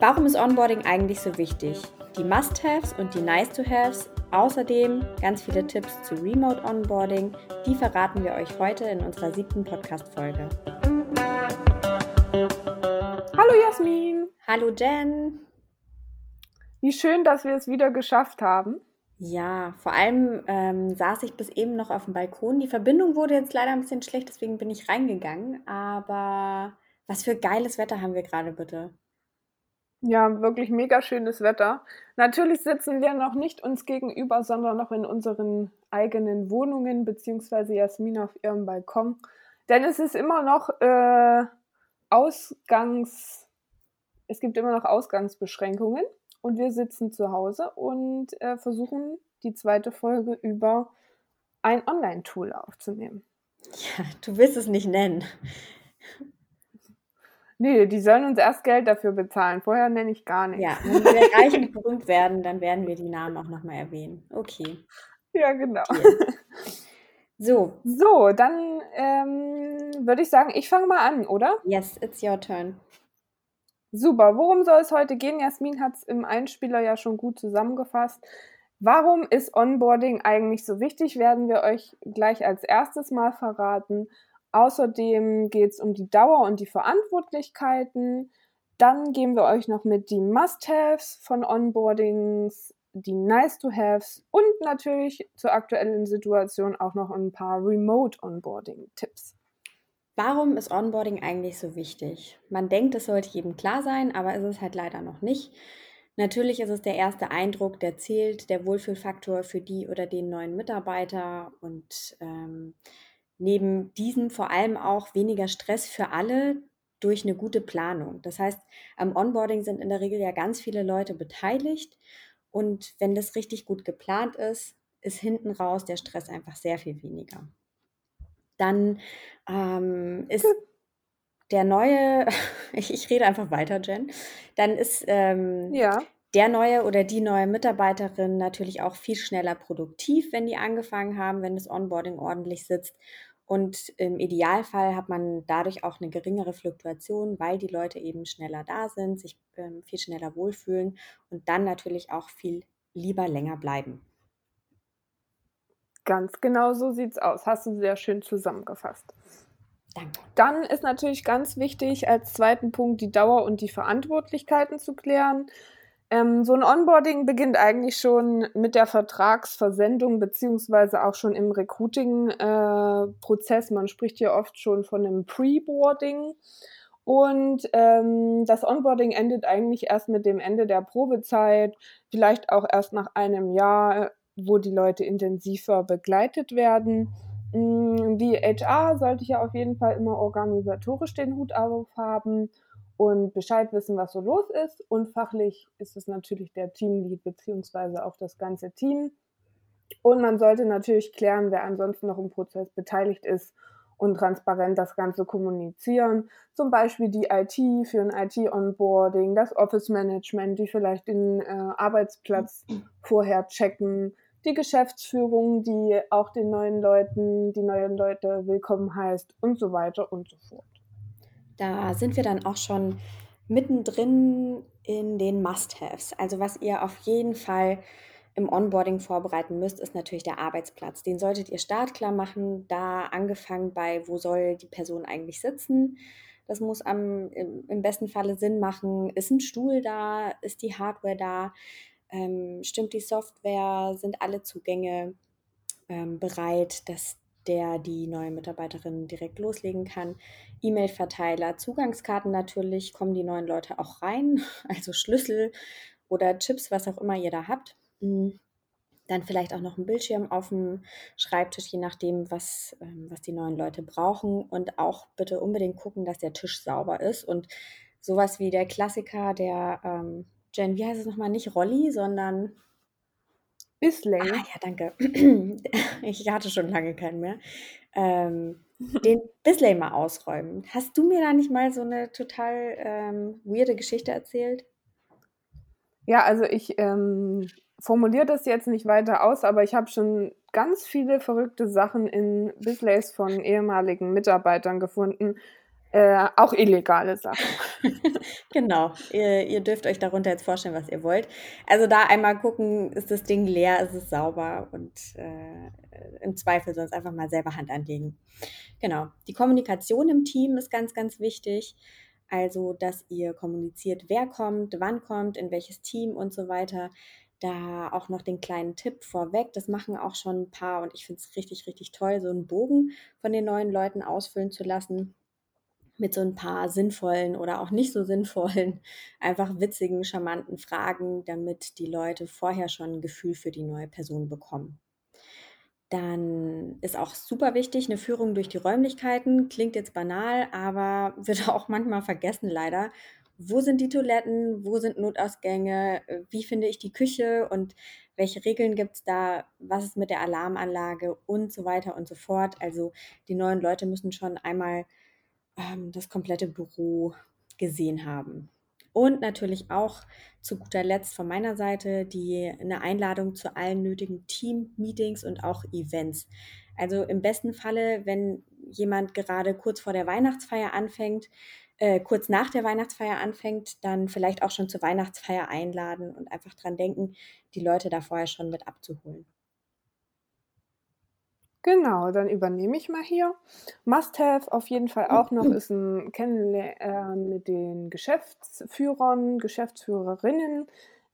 Warum ist Onboarding eigentlich so wichtig? Die Must-Haves und die Nice-to-Haves, außerdem ganz viele Tipps zu Remote Onboarding, die verraten wir euch heute in unserer siebten Podcast-Folge. Hallo Jasmin. Hallo Jen. Wie schön, dass wir es wieder geschafft haben. Ja, vor allem ähm, saß ich bis eben noch auf dem Balkon. Die Verbindung wurde jetzt leider ein bisschen schlecht, deswegen bin ich reingegangen. Aber was für geiles Wetter haben wir gerade bitte. Ja, wirklich mega schönes Wetter. Natürlich sitzen wir noch nicht uns gegenüber, sondern noch in unseren eigenen Wohnungen, beziehungsweise Jasmin auf ihrem Balkon. Denn es ist immer noch äh, Ausgangs, es gibt immer noch Ausgangsbeschränkungen und wir sitzen zu Hause und äh, versuchen die zweite Folge über ein Online-Tool aufzunehmen. Ja, du willst es nicht nennen. Nee, die sollen uns erst Geld dafür bezahlen. Vorher nenne ich gar nichts. Ja, wenn wir reich und berühmt werden, dann werden wir die Namen auch nochmal erwähnen. Okay. Ja, genau. So. So, dann ähm, würde ich sagen, ich fange mal an, oder? Yes, it's your turn. Super. Worum soll es heute gehen? Jasmin hat es im Einspieler ja schon gut zusammengefasst. Warum ist Onboarding eigentlich so wichtig, werden wir euch gleich als erstes mal verraten. Außerdem geht es um die Dauer und die Verantwortlichkeiten. Dann geben wir euch noch mit die Must-Haves von Onboardings, die Nice-to-Haves und natürlich zur aktuellen Situation auch noch ein paar Remote-Onboarding-Tipps. Warum ist Onboarding eigentlich so wichtig? Man denkt, es sollte jedem klar sein, aber ist es halt leider noch nicht. Natürlich ist es der erste Eindruck, der zählt, der Wohlfühlfaktor für die oder den neuen Mitarbeiter und ähm, neben diesem vor allem auch weniger Stress für alle durch eine gute Planung. Das heißt, am Onboarding sind in der Regel ja ganz viele Leute beteiligt und wenn das richtig gut geplant ist, ist hinten raus der Stress einfach sehr viel weniger. Dann ähm, ist der neue, ich, ich, rede einfach weiter, Jen, dann ist ähm, ja der neue oder die neue Mitarbeiterin natürlich auch viel schneller produktiv, wenn die angefangen haben, wenn das Onboarding ordentlich sitzt. Und im Idealfall hat man dadurch auch eine geringere Fluktuation, weil die Leute eben schneller da sind, sich ähm, viel schneller wohlfühlen und dann natürlich auch viel lieber länger bleiben. Ganz genau so sieht es aus. Hast du sehr schön zusammengefasst. Danke. Dann ist natürlich ganz wichtig, als zweiten Punkt die Dauer und die Verantwortlichkeiten zu klären. Ähm, so ein Onboarding beginnt eigentlich schon mit der Vertragsversendung beziehungsweise auch schon im Recruiting-Prozess. Äh, Man spricht hier oft schon von einem Pre-Boarding. Und ähm, das Onboarding endet eigentlich erst mit dem Ende der Probezeit, vielleicht auch erst nach einem Jahr, wo die Leute intensiver begleitet werden. Mm, HR sollte ja auf jeden Fall immer organisatorisch den Hut aufhaben und Bescheid wissen, was so los ist. Und fachlich ist es natürlich der Teamlead beziehungsweise auch das ganze Team. Und man sollte natürlich klären, wer ansonsten noch im Prozess beteiligt ist und transparent das Ganze kommunizieren. Zum Beispiel die IT für ein IT-Onboarding, das Office-Management, die vielleicht den äh, Arbeitsplatz vorher checken, die Geschäftsführung, die auch den neuen Leuten, die neuen Leute willkommen heißt und so weiter und so fort. Da sind wir dann auch schon mittendrin in den Must-Haves. Also was ihr auf jeden Fall im Onboarding vorbereiten müsst, ist natürlich der Arbeitsplatz. Den solltet ihr startklar machen, da angefangen bei, wo soll die Person eigentlich sitzen. Das muss am, im, besten Falle Sinn machen. Ist ein Stuhl da? Ist die Hardware da? Ähm, stimmt die Software? Sind alle Zugänge ähm, bereit, dass der die neue Mitarbeiterin direkt loslegen kann. E-Mail-Verteiler, Zugangskarten natürlich, kommen die neuen Leute auch rein, also Schlüssel oder Chips, was auch immer ihr da habt. Hm, dann vielleicht auch noch ein Bildschirm auf dem Schreibtisch, je nachdem, was, ähm, was die neuen Leute brauchen. Und auch bitte unbedingt gucken, dass der Tisch sauber ist. Und sowas wie der Klassiker, der ähm, Jen, wie heißt es nochmal? Nicht Rolli, sondern Bisley. Ah, ja, danke. Ich hatte schon lange keinen mehr. Ähm, den Bisley mal ausräumen. Hast du mir da nicht mal so eine total ähm, weirde Geschichte erzählt? Ja, also ich ähm, formuliere das jetzt nicht weiter aus, aber ich habe schon ganz viele verrückte Sachen in Bisleys von ehemaligen Mitarbeitern gefunden. Äh, auch illegale Sachen. genau, ihr, ihr, dürft euch darunter jetzt vorstellen, was ihr wollt. Also da einmal gucken, ist das Ding leer, ist es sauber und äh, im Zweifel sonst einfach mal selber Hand anlegen. Genau, die Kommunikation im Team ist ganz, ganz wichtig. Also, dass ihr kommuniziert, wer kommt, wann kommt, in welches Team und so weiter. Da auch noch den kleinen Tipp vorweg. Das machen auch schon ein paar und ich finde es richtig, richtig toll, so einen Bogen von den neuen Leuten ausfüllen zu lassen mit so ein paar sinnvollen oder auch nicht so sinnvollen, einfach witzigen, charmanten Fragen, damit die Leute vorher schon ein Gefühl für die neue Person bekommen. Dann ist auch super wichtig eine Führung durch die Räumlichkeiten. Klingt jetzt banal, aber wird auch manchmal vergessen leider. Wo sind die Toiletten? Wo sind Notausgänge? Wie finde ich die Küche? Und welche Regeln gibt es da? Was ist mit der Alarmanlage? Und so weiter und so fort. Also die neuen Leute müssen schon einmal ähm, das komplette Büro gesehen haben. Und natürlich auch zu guter Letzt von meiner Seite die, eine Einladung zu allen nötigen Team-Meetings und auch Events. Also im besten Falle, wenn jemand gerade kurz vor der Weihnachtsfeier anfängt, äh, kurz nach der Weihnachtsfeier anfängt, dann vielleicht auch schon zur Weihnachtsfeier einladen und einfach dran denken, die Leute da vorher schon mit abzuholen. Genau, dann übernehme ich mal hier. Must-have auf jeden Fall auch noch ist ein Kennenlernen mit den Geschäftsführern, Geschäftsführerinnen.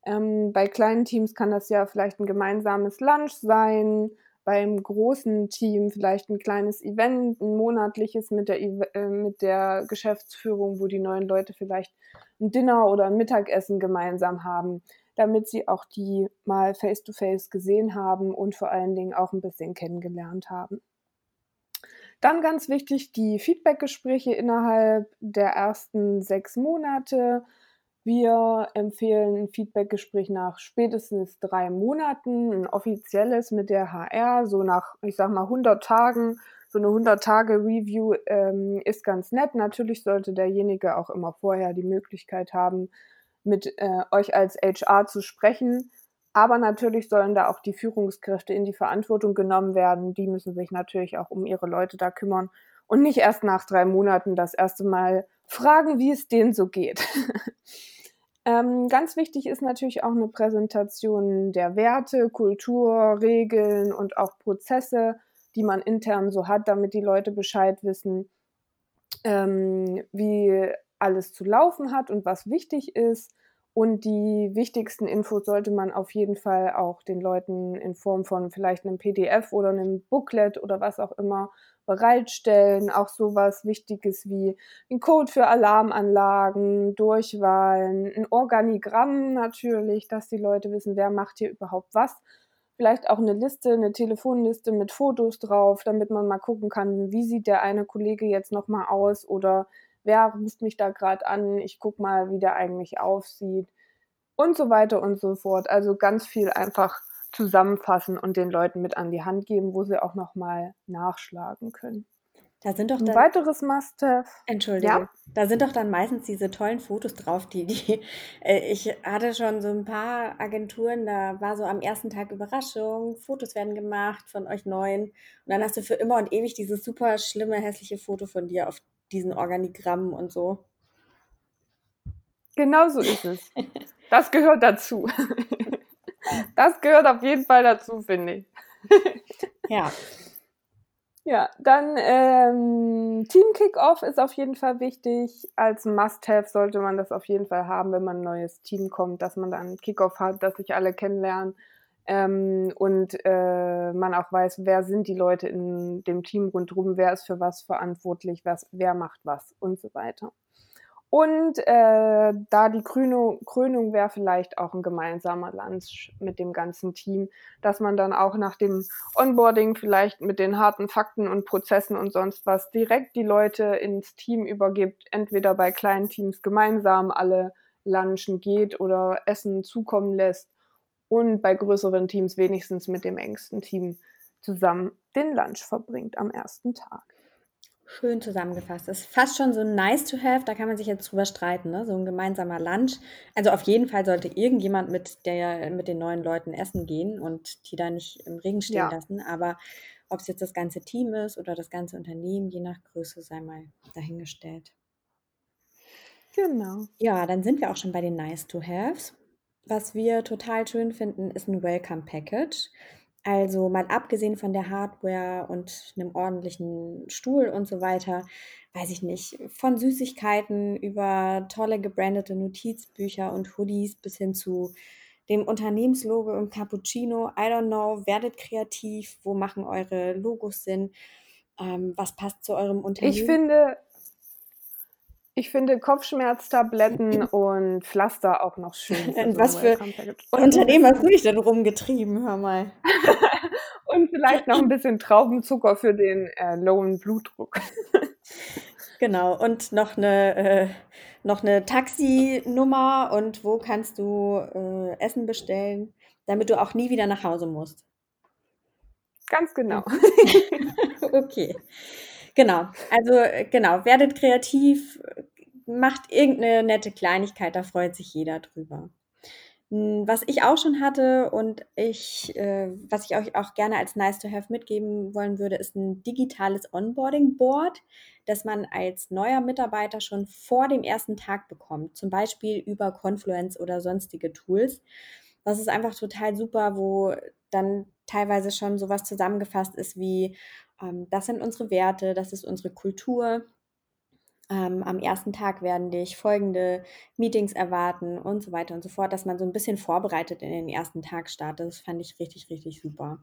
Ähm, bei kleinen Teams kann das ja vielleicht ein gemeinsames Lunch sein, beim großen Team vielleicht ein kleines Event, ein monatliches mit der, äh, mit der Geschäftsführung, wo die neuen Leute vielleicht ein Dinner oder ein Mittagessen gemeinsam haben damit sie auch die mal face-to-face -face gesehen haben und vor allen Dingen auch ein bisschen kennengelernt haben. Dann ganz wichtig die Feedbackgespräche innerhalb der ersten sechs Monate. Wir empfehlen ein Feedbackgespräch nach spätestens drei Monaten, ein offizielles mit der HR, so nach, ich sag mal, 100 Tagen. So eine 100-Tage-Review ähm, ist ganz nett. Natürlich sollte derjenige auch immer vorher die Möglichkeit haben, mit äh, euch als HR zu sprechen. Aber natürlich sollen da auch die Führungskräfte in die Verantwortung genommen werden. Die müssen sich natürlich auch um ihre Leute da kümmern und nicht erst nach drei Monaten das erste Mal fragen, wie es denen so geht. ähm, ganz wichtig ist natürlich auch eine Präsentation der Werte, Kultur, Regeln und auch Prozesse, die man intern so hat, damit die Leute Bescheid wissen, ähm, wie alles zu laufen hat und was wichtig ist. Und die wichtigsten Infos sollte man auf jeden Fall auch den Leuten in Form von vielleicht einem PDF oder einem Booklet oder was auch immer bereitstellen. Auch sowas Wichtiges wie ein Code für Alarmanlagen, Durchwahlen, ein Organigramm natürlich, dass die Leute wissen, wer macht hier überhaupt was. Vielleicht auch eine Liste, eine Telefonliste mit Fotos drauf, damit man mal gucken kann, wie sieht der eine Kollege jetzt nochmal aus oder wer ruft mich da gerade an, ich guck mal, wie der eigentlich aussieht und so weiter und so fort. Also ganz viel einfach zusammenfassen und den Leuten mit an die Hand geben, wo sie auch nochmal nachschlagen können. Da sind doch dann, ein weiteres Must-have. Entschuldige. Ja? Da sind doch dann meistens diese tollen Fotos drauf, die, die äh, ich hatte schon so ein paar Agenturen, da war so am ersten Tag Überraschung, Fotos werden gemacht von euch neuen und dann hast du für immer und ewig dieses super schlimme, hässliche Foto von dir auf diesen Organigrammen und so. Genau so ist es. Das gehört dazu. Das gehört auf jeden Fall dazu, finde ich. Ja. Ja, dann ähm, Team Kickoff ist auf jeden Fall wichtig. Als Must-Have sollte man das auf jeden Fall haben, wenn man ein neues Team kommt, dass man dann Kickoff hat, dass sich alle kennenlernen, ähm, und äh, man auch weiß, wer sind die Leute in dem Team rundherum, wer ist für was verantwortlich, was, wer macht was und so weiter. Und äh, da die Krönung, Krönung wäre vielleicht auch ein gemeinsamer Lunch mit dem ganzen Team, dass man dann auch nach dem Onboarding vielleicht mit den harten Fakten und Prozessen und sonst was direkt die Leute ins Team übergibt, entweder bei kleinen Teams gemeinsam alle lunchen geht oder Essen zukommen lässt und bei größeren Teams wenigstens mit dem engsten Team zusammen den Lunch verbringt am ersten Tag. Schön zusammengefasst. Das ist fast schon so nice to have, da kann man sich jetzt drüber streiten, ne? So ein gemeinsamer Lunch. Also auf jeden Fall sollte irgendjemand mit der mit den neuen Leuten essen gehen und die da nicht im Regen stehen Ja. lassen. Aber ob es jetzt das ganze Team ist oder das ganze Unternehmen, je nach Größe sei mal dahingestellt. Genau. Ja, dann sind wir auch schon bei den nice to haves. Was wir total schön finden, ist ein Welcome Package. Also mal abgesehen von der Hardware und einem ordentlichen Stuhl und so weiter, weiß ich nicht, von Süßigkeiten über tolle gebrandete Notizbücher und Hoodies bis hin zu dem Unternehmenslogo im Cappuccino. I don't know, werdet kreativ, wo machen eure Logos Sinn, ähm, was passt zu eurem Unternehmen. Ich finde, ich finde Kopfschmerztabletten und Pflaster auch noch schön. Und was für Unternehmen hast du dich denn rumgetrieben, hör mal. und vielleicht noch ein bisschen Traubenzucker für den äh, lowen Blutdruck. Genau, und noch eine, äh, noch eine Taxinummer und wo kannst du äh, Essen bestellen, damit du auch nie wieder nach Hause musst. Ganz genau. Okay. Genau. Also äh, genau, werdet kreativ, macht irgendeine nette Kleinigkeit, da freut sich jeder drüber. Hm, Was ich auch schon hatte und ich, äh, was ich euch auch gerne als nice to have mitgeben wollen würde, ist ein digitales Onboarding Board, das man als neuer Mitarbeiter schon vor dem ersten Tag bekommt, zum Beispiel über Confluence oder sonstige Tools. Das ist einfach total super, wo dann teilweise schon sowas zusammengefasst ist wie, das sind unsere Werte, das ist unsere Kultur, ähm, am ersten Tag werden dich folgende Meetings erwarten und so weiter und so fort, dass man so ein bisschen vorbereitet in den ersten Tag startet. Das fand ich richtig, richtig super.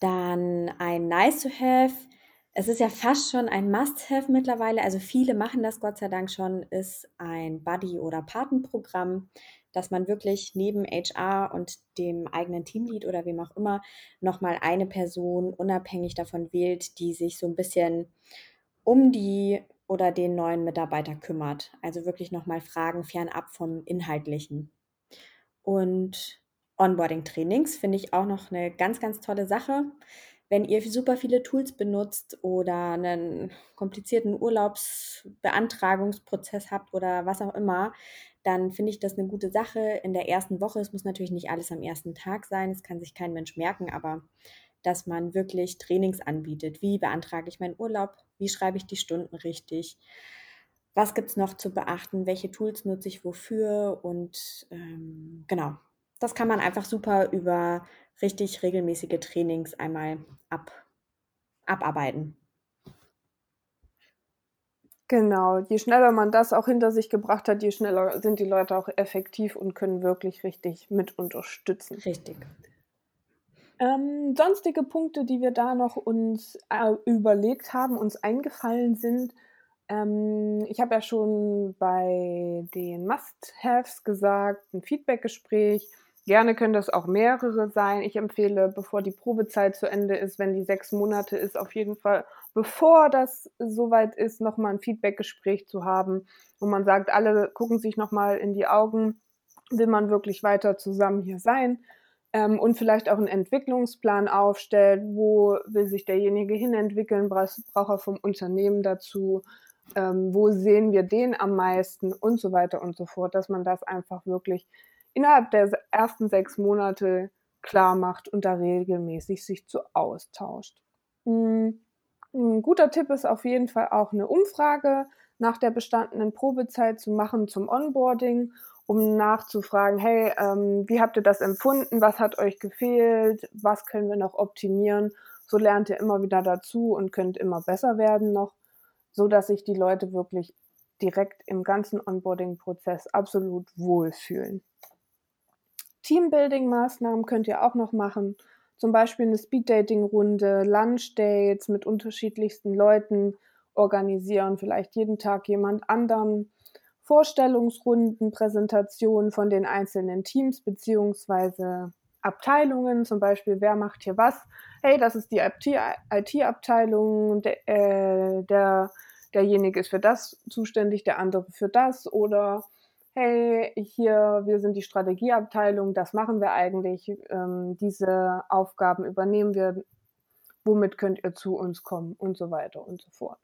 Dann ein Nice to Have. Es ist ja fast schon ein Must-Have mittlerweile. Also viele machen das Gott sei Dank schon, ist ein Buddy- oder Patenprogramm, dass man wirklich neben HR und dem eigenen Teamlead oder wem auch immer nochmal eine Person unabhängig davon wählt, die sich so ein bisschen um die oder den neuen Mitarbeiter kümmert. Also wirklich nochmal Fragen fernab vom Inhaltlichen. Und Onboarding-Trainings finde ich auch noch eine ganz, ganz tolle Sache. Wenn ihr super viele Tools benutzt oder einen komplizierten Urlaubsbeantragungsprozess habt oder was auch immer, dann finde ich das eine gute Sache in der ersten Woche. Es muss natürlich nicht alles am ersten Tag sein, das kann sich kein Mensch merken, aber dass man wirklich Trainings anbietet. Wie beantrage ich meinen Urlaub? Wie schreibe ich die Stunden richtig? Was gibt es noch zu beachten? Welche Tools nutze ich wofür? Und ähm, genau, das kann man einfach super über richtig regelmäßige Trainings einmal ab, abarbeiten. Genau, je schneller man das auch hinter sich gebracht hat, je schneller sind die Leute auch effektiv und können wirklich richtig mit unterstützen. Richtig. Ähm, sonstige Punkte, die wir da noch uns äh, überlegt haben, uns eingefallen sind. Ähm, ich habe ja schon bei den Must-Haves gesagt, ein Feedback-Gespräch. Gerne können das auch mehrere sein. Ich empfehle, bevor die Probezeit zu Ende ist, wenn die sechs Monate ist, auf jeden Fall, bevor das soweit ist, nochmal ein Feedback-Gespräch zu haben, wo man sagt, alle gucken sich nochmal in die Augen, will man wirklich weiter zusammen hier sein ähm, und vielleicht auch einen Entwicklungsplan aufstellt, wo will sich derjenige hinentwickeln, was braucht er vom Unternehmen dazu, ähm, wo sehen wir den am meisten und so weiter und so fort, dass man das einfach wirklich innerhalb der ersten sechs Monate klar macht und da regelmäßig sich zu austauscht. Ein guter Tipp ist auf jeden Fall auch eine Umfrage nach der bestandenen Probezeit zu machen zum Onboarding, um nachzufragen, hey, ähm, wie habt ihr das empfunden? Was hat euch gefehlt? Was können wir noch optimieren? So lernt ihr immer wieder dazu und könnt immer besser werden noch, so dass sich die Leute wirklich direkt im ganzen Onboarding-Prozess absolut wohlfühlen. Teambuilding-Maßnahmen könnt ihr auch noch machen. Zum Beispiel eine Speed-Dating-Runde, Lunch-Dates mit unterschiedlichsten Leuten organisieren, vielleicht jeden Tag jemand anderen. Vorstellungsrunden, Präsentationen von den einzelnen Teams beziehungsweise Abteilungen, zum Beispiel, wer macht hier was? Hey, das ist die IT-Abteilung, der, äh, der, derjenige ist für das zuständig, der andere für das oder hey, hier, wir sind die Strategieabteilung, das machen wir eigentlich, ähm, diese Aufgaben übernehmen wir womit könnt ihr zu uns kommen und so weiter und so fort.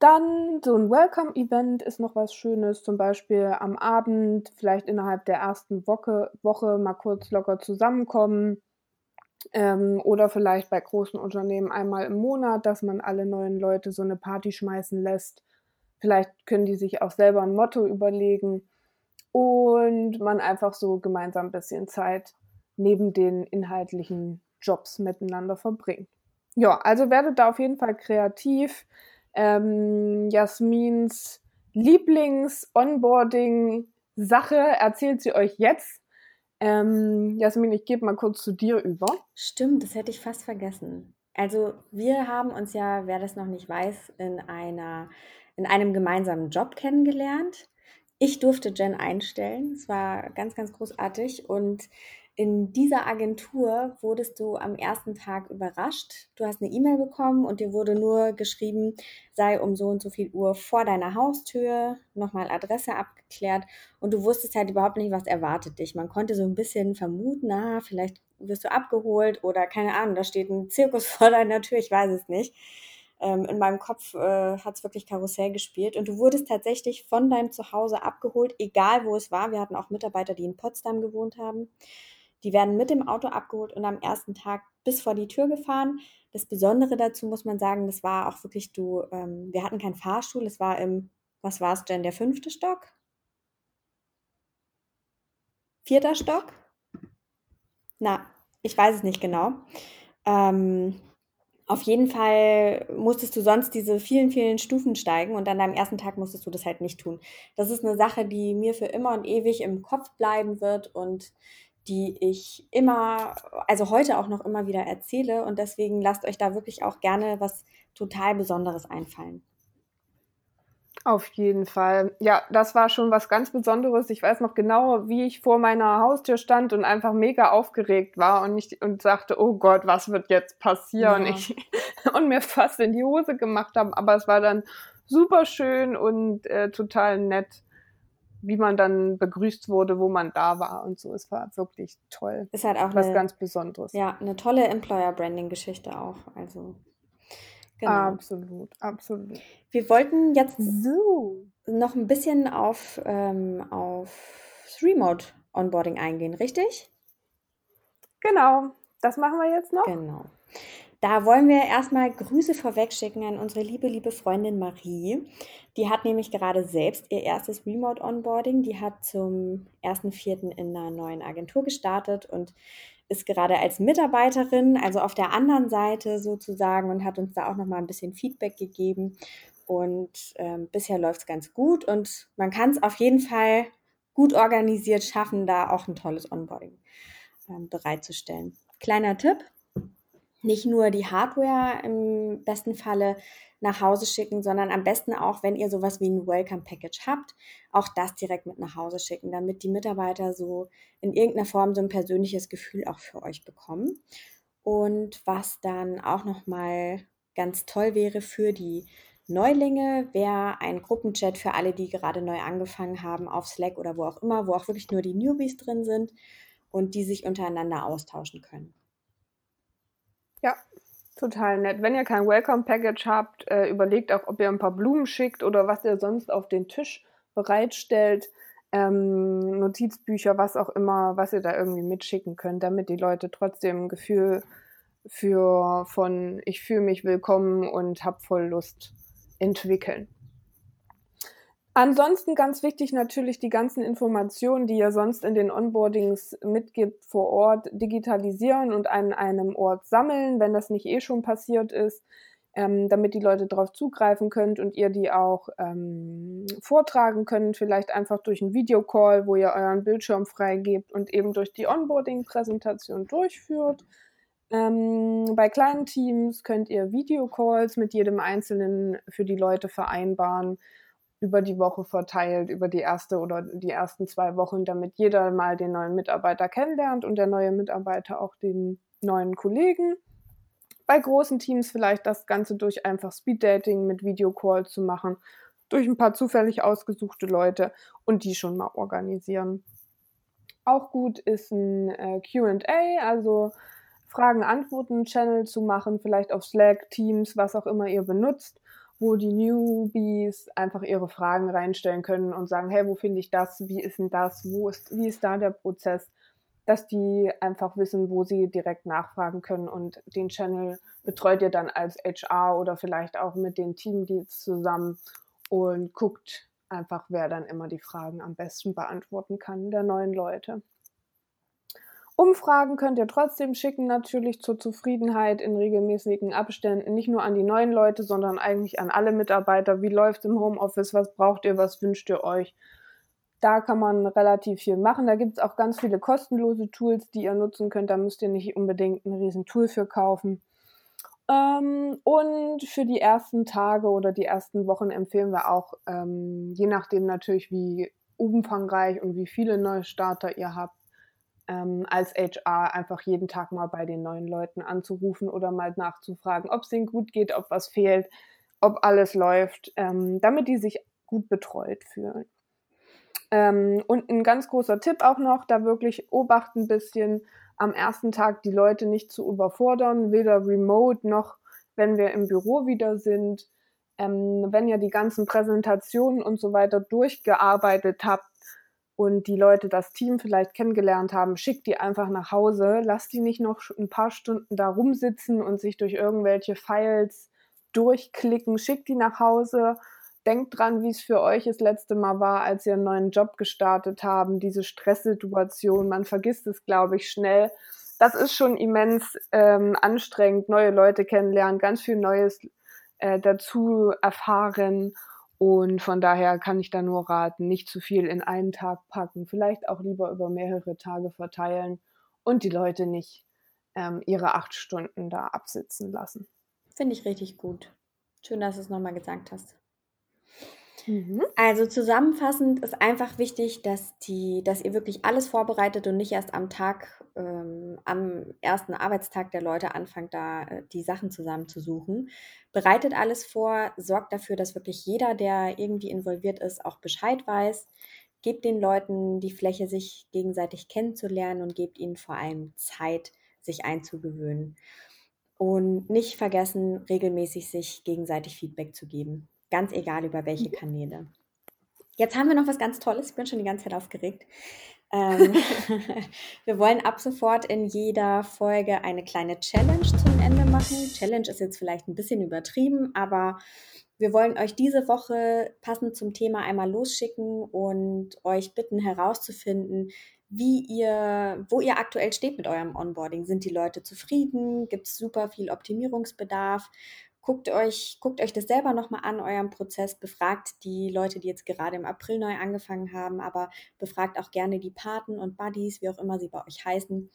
Dann so ein Welcome-Event ist noch was Schönes, zum Beispiel am Abend, vielleicht innerhalb der ersten Woche, Woche mal kurz locker zusammenkommen. Ähm, oder vielleicht bei großen Unternehmen einmal im Monat, dass man alle neuen Leute so eine Party schmeißen lässt. Vielleicht können die sich auch selber ein Motto überlegen und man einfach so gemeinsam ein bisschen Zeit neben den inhaltlichen Jobs miteinander verbringt. Ja, also werdet da auf jeden Fall kreativ ähm, Jasmins Lieblings-Onboarding-Sache erzählt sie euch jetzt. Ähm, Jasmin, ich gebe mal kurz zu dir über. Stimmt, das hätte ich fast vergessen. Also wir haben uns ja, wer das noch nicht weiß, in einer in einem gemeinsamen Job kennengelernt. Ich durfte Jen einstellen. Es war ganz, ganz großartig und in dieser Agentur wurdest du am ersten Tag überrascht. Du hast eine E-Mail bekommen und dir wurde nur geschrieben, sei um so und so viel Uhr vor deiner Haustür, nochmal Adresse abgeklärt und du wusstest halt überhaupt nicht, was erwartet dich. Man konnte so ein bisschen vermuten, na, vielleicht wirst du abgeholt oder keine Ahnung, da steht ein Zirkus vor deiner Tür, ich weiß es nicht. Ähm, in meinem Kopf äh, hat es wirklich Karussell gespielt und du wurdest tatsächlich von deinem Zuhause abgeholt, egal wo es war. Wir hatten auch Mitarbeiter, die in Potsdam gewohnt haben. Die werden mit dem Auto abgeholt und am ersten Tag bis vor die Tür gefahren. Das Besondere dazu muss man sagen, das war auch wirklich du, ähm, wir hatten keinen Fahrstuhl, es war im, was war es denn, der fünfte Stock? Vierter Stock? Na, ich weiß es nicht genau. Ähm, auf jeden Fall musstest du sonst diese vielen, vielen Stufen steigen und an deinem ersten Tag musstest du das halt nicht tun. Das ist eine Sache, die mir für immer und ewig im Kopf bleiben wird und die ich immer, also heute auch noch immer wieder erzähle. Und deswegen lasst euch da wirklich auch gerne was total Besonderes einfallen. Auf jeden Fall. Ja, das war schon was ganz Besonderes. Ich weiß noch genau, wie ich vor meiner Haustür stand und einfach mega aufgeregt war und nicht und sagte, oh Gott, was wird jetzt passieren? Ja. Ich, und mir fast in die Hose gemacht haben. Aber es war dann super schön und äh, total nett wie man dann begrüßt wurde, wo man da war und so. Es war wirklich toll. Ist halt auch was eine, ganz Besonderes. Ja, eine tolle Employer Branding Geschichte auch. Also genau. absolut, absolut. Wir wollten jetzt so noch ein bisschen auf ähm, auf Remote Onboarding eingehen, richtig? Genau, das machen wir jetzt noch. Genau. Da wollen wir erstmal Grüße vorweg schicken an unsere liebe, liebe Freundin Marie. Die hat nämlich gerade selbst ihr erstes Remote Onboarding. Die hat zum 1.4. in einer neuen Agentur gestartet und ist gerade als Mitarbeiterin, also auf der anderen Seite sozusagen, und hat uns da auch nochmal ein bisschen Feedback gegeben. Und ähm, bisher läuft es ganz gut und man kann es auf jeden Fall gut organisiert schaffen, da auch ein tolles Onboarding ähm, bereitzustellen. Kleiner Tipp, nicht nur die Hardware im besten Falle nach Hause schicken, sondern am besten auch, wenn ihr sowas wie ein Welcome Package habt, auch das direkt mit nach Hause schicken, damit die Mitarbeiter so in irgendeiner Form so ein persönliches Gefühl auch für euch bekommen. Und was dann auch nochmal ganz toll wäre für die Neulinge, wäre ein Gruppenchat für alle, die gerade neu angefangen haben auf Slack oder wo auch immer, wo auch wirklich nur die Newbies drin sind und die sich untereinander austauschen können. Ja, total nett. Wenn ihr kein Welcome Package habt, äh, überlegt auch, ob ihr ein paar Blumen schickt oder was ihr sonst auf den Tisch bereitstellt. Ähm, Notizbücher, was auch immer, was ihr da irgendwie mitschicken könnt, damit die Leute trotzdem ein Gefühl für von ich fühle mich willkommen und hab voll Lust entwickeln. Ansonsten ganz wichtig natürlich die ganzen Informationen, die ihr sonst in den Onboardings mitgibt vor Ort, digitalisieren und an einem Ort sammeln, wenn das nicht eh schon passiert ist, ähm, damit die Leute darauf zugreifen könnt und ihr die auch ähm, vortragen könnt, vielleicht einfach durch einen Videocall, wo ihr euren Bildschirm freigebt und eben durch die Onboarding-Präsentation durchführt. Ähm, bei kleinen Teams könnt ihr Videocalls mit jedem Einzelnen für die Leute vereinbaren über die Woche verteilt, über die erste oder die ersten zwei Wochen, damit jeder mal den neuen Mitarbeiter kennenlernt und der neue Mitarbeiter auch den neuen Kollegen. Bei großen Teams vielleicht das Ganze durch einfach Speeddating mit Videocall zu machen, durch ein paar zufällig ausgesuchte Leute und die schon mal organisieren. Auch gut ist ein äh, QA, also Fragen-Antworten-Channel zu machen, vielleicht auf Slack, Teams, was auch immer ihr benutzt, wo die Newbies einfach ihre Fragen reinstellen können und sagen, hey, wo finde ich das? Wie ist denn das? Wo ist, wie ist da der Prozess? Dass die einfach wissen, wo sie direkt nachfragen können und den Channel betreut ihr dann als HR oder vielleicht auch mit den Teamleads zusammen und guckt einfach, wer dann immer die Fragen am besten beantworten kann der neuen Leute. Umfragen könnt ihr trotzdem schicken, natürlich zur Zufriedenheit in regelmäßigen Abständen, nicht nur an die neuen Leute, sondern eigentlich an alle Mitarbeiter. Wie läuft es im Homeoffice? Was braucht ihr? Was wünscht ihr euch? Da kann man relativ viel machen. Da gibt es auch ganz viele kostenlose Tools, die ihr nutzen könnt. Da müsst ihr nicht unbedingt ein riesen Tool für kaufen. Ähm, und für die ersten Tage oder die ersten Wochen empfehlen wir auch, ähm, je nachdem natürlich, wie umfangreich und wie viele neue Starter ihr habt, ähm, als HR einfach jeden Tag mal bei den neuen Leuten anzurufen oder mal nachzufragen, ob es ihnen gut geht, ob was fehlt, ob alles läuft, ähm, damit die sich gut betreut fühlen. Ähm, und ein ganz großer Tipp auch noch, da wirklich obacht ein bisschen am ersten Tag die Leute nicht zu überfordern, weder remote noch wenn wir im Büro wieder sind. Ähm, wenn ihr die ganzen Präsentationen und so weiter durchgearbeitet habt, und die Leute das Team vielleicht kennengelernt haben, schickt die einfach nach Hause, lasst die nicht noch ein paar Stunden da rumsitzen und sich durch irgendwelche Files durchklicken, schickt die nach Hause, denkt dran, wie es für euch das letzte Mal war, als ihr einen neuen Job gestartet haben, diese Stresssituation, man vergisst es, glaube ich, schnell. Das ist schon immens ähm, anstrengend, neue Leute kennenlernen, ganz viel Neues äh, dazu erfahren und von daher kann ich da nur raten, nicht zu viel in einen Tag packen, vielleicht auch lieber über mehrere Tage verteilen und die Leute nicht ähm, ihre acht Stunden da absitzen lassen. Finde ich richtig gut. Schön, dass du es nochmal gesagt hast. Mhm. Also zusammenfassend ist einfach wichtig, dass, die, dass ihr wirklich alles vorbereitet und nicht erst am Tag, ähm, am ersten Arbeitstag der Leute anfangt, da äh, die Sachen zusammenzusuchen. Bereitet alles vor, sorgt dafür, dass wirklich jeder, der irgendwie involviert ist, auch Bescheid weiß. Gebt den Leuten die Fläche, sich gegenseitig kennenzulernen und gebt ihnen vor allem Zeit, sich einzugewöhnen. Und nicht vergessen, regelmäßig sich gegenseitig Feedback zu geben. Ganz egal über welche mhm. Kanäle. Jetzt haben wir noch was ganz Tolles. Ich bin schon die ganze Zeit aufgeregt. Ähm, wir wollen ab sofort in jeder Folge eine kleine Challenge zum Ende machen. Challenge ist jetzt vielleicht ein bisschen übertrieben, aber wir wollen euch diese Woche passend zum Thema einmal losschicken und euch bitten herauszufinden, wie ihr, wo ihr aktuell steht mit eurem Onboarding. Sind die Leute zufrieden? Gibt es super viel Optimierungsbedarf? Guckt euch, guckt euch das selber nochmal an, euren Prozess, befragt die Leute, die jetzt gerade im April neu angefangen haben, aber befragt auch gerne die Paten und Buddies, wie auch immer sie bei euch heißen.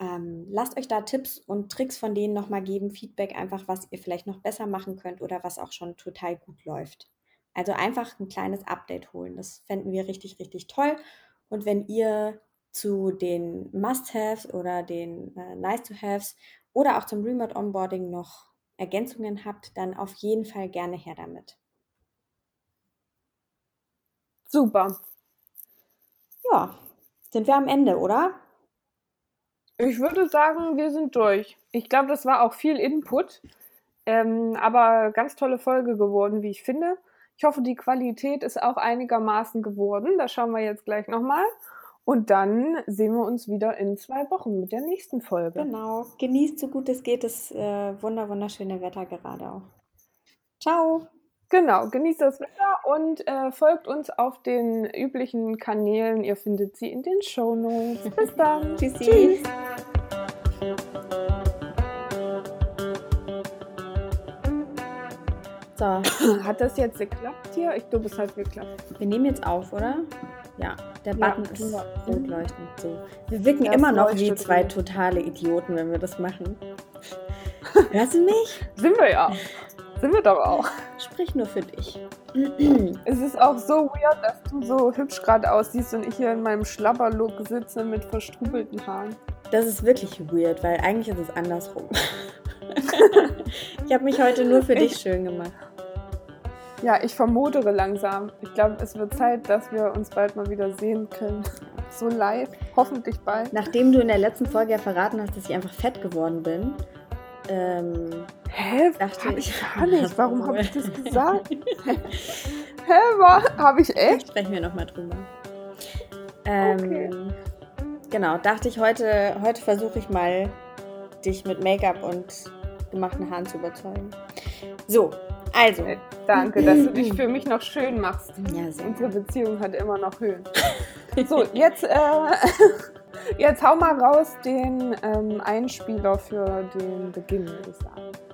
Ähm, lasst euch da Tipps und Tricks von denen nochmal geben, Feedback einfach, was ihr vielleicht noch besser machen könnt oder was auch schon total gut läuft. Also einfach ein kleines Update holen. Das fänden wir richtig, richtig toll. Und wenn ihr zu den Must-Haves oder den äh, Nice-to-Haves oder auch zum Remote Onboarding noch Ergänzungen habt, dann auf jeden Fall gerne her damit. Super. Ja, sind wir am Ende, oder? Ich würde sagen, wir sind durch. Ich glaube, das war auch viel Input, ähm, aber ganz tolle Folge geworden, wie ich finde. Ich hoffe, die Qualität ist auch einigermaßen geworden. Da schauen wir jetzt gleich nochmal. Und dann sehen wir uns wieder in zwei Wochen mit der nächsten Folge. Genau. Genießt so gut es geht das äh, wunder wunderschöne Wetter gerade auch. Ciao. Genau, genießt das Wetter und äh, folgt uns auf den üblichen Kanälen. Ihr findet sie in den Show Notes. Bis dann. Tschüssi. Tschüss. So. Hat das jetzt geklappt hier? Ich glaube, es hat geklappt. Wir nehmen jetzt auf, oder? Ja, der Button ja, ist rot leuchtend. So. Wir wirken das immer noch wie zwei nicht. totale Idioten, wenn wir das machen. Hörst du mich? Sind wir ja. Sind wir doch auch. Sprich nur für dich. es ist auch so weird, dass du so hübsch gerade aussiehst und ich hier in meinem Schlabberlook sitze mit verstrubelten Haaren. Das ist wirklich weird, weil eigentlich ist es andersrum. ich habe mich heute nur für dich schön gemacht. Ja, ich vermodere langsam. Ich glaube, es wird Zeit, dass wir uns bald mal wieder sehen können. so live, hoffentlich bald. Nachdem du in der letzten Folge ja verraten hast, dass ich einfach fett geworden bin, ähm, Hä? Dachte hab ich gar nicht. Warum habe ich das gesagt? Hä? Habe ich echt? Sprechen wir nochmal drüber. Ähm, okay. Genau, dachte ich, heute, heute versuche ich mal, dich mit Make-up und gemachten Haaren zu überzeugen. So, also. Äh, danke, dass du dich für mich noch schön machst. Ja, sehr Unsere Beziehung hat immer noch Höhen. So, jetzt, äh, jetzt hau mal raus den ähm, Einspieler für den Beginn, würde ich sagen.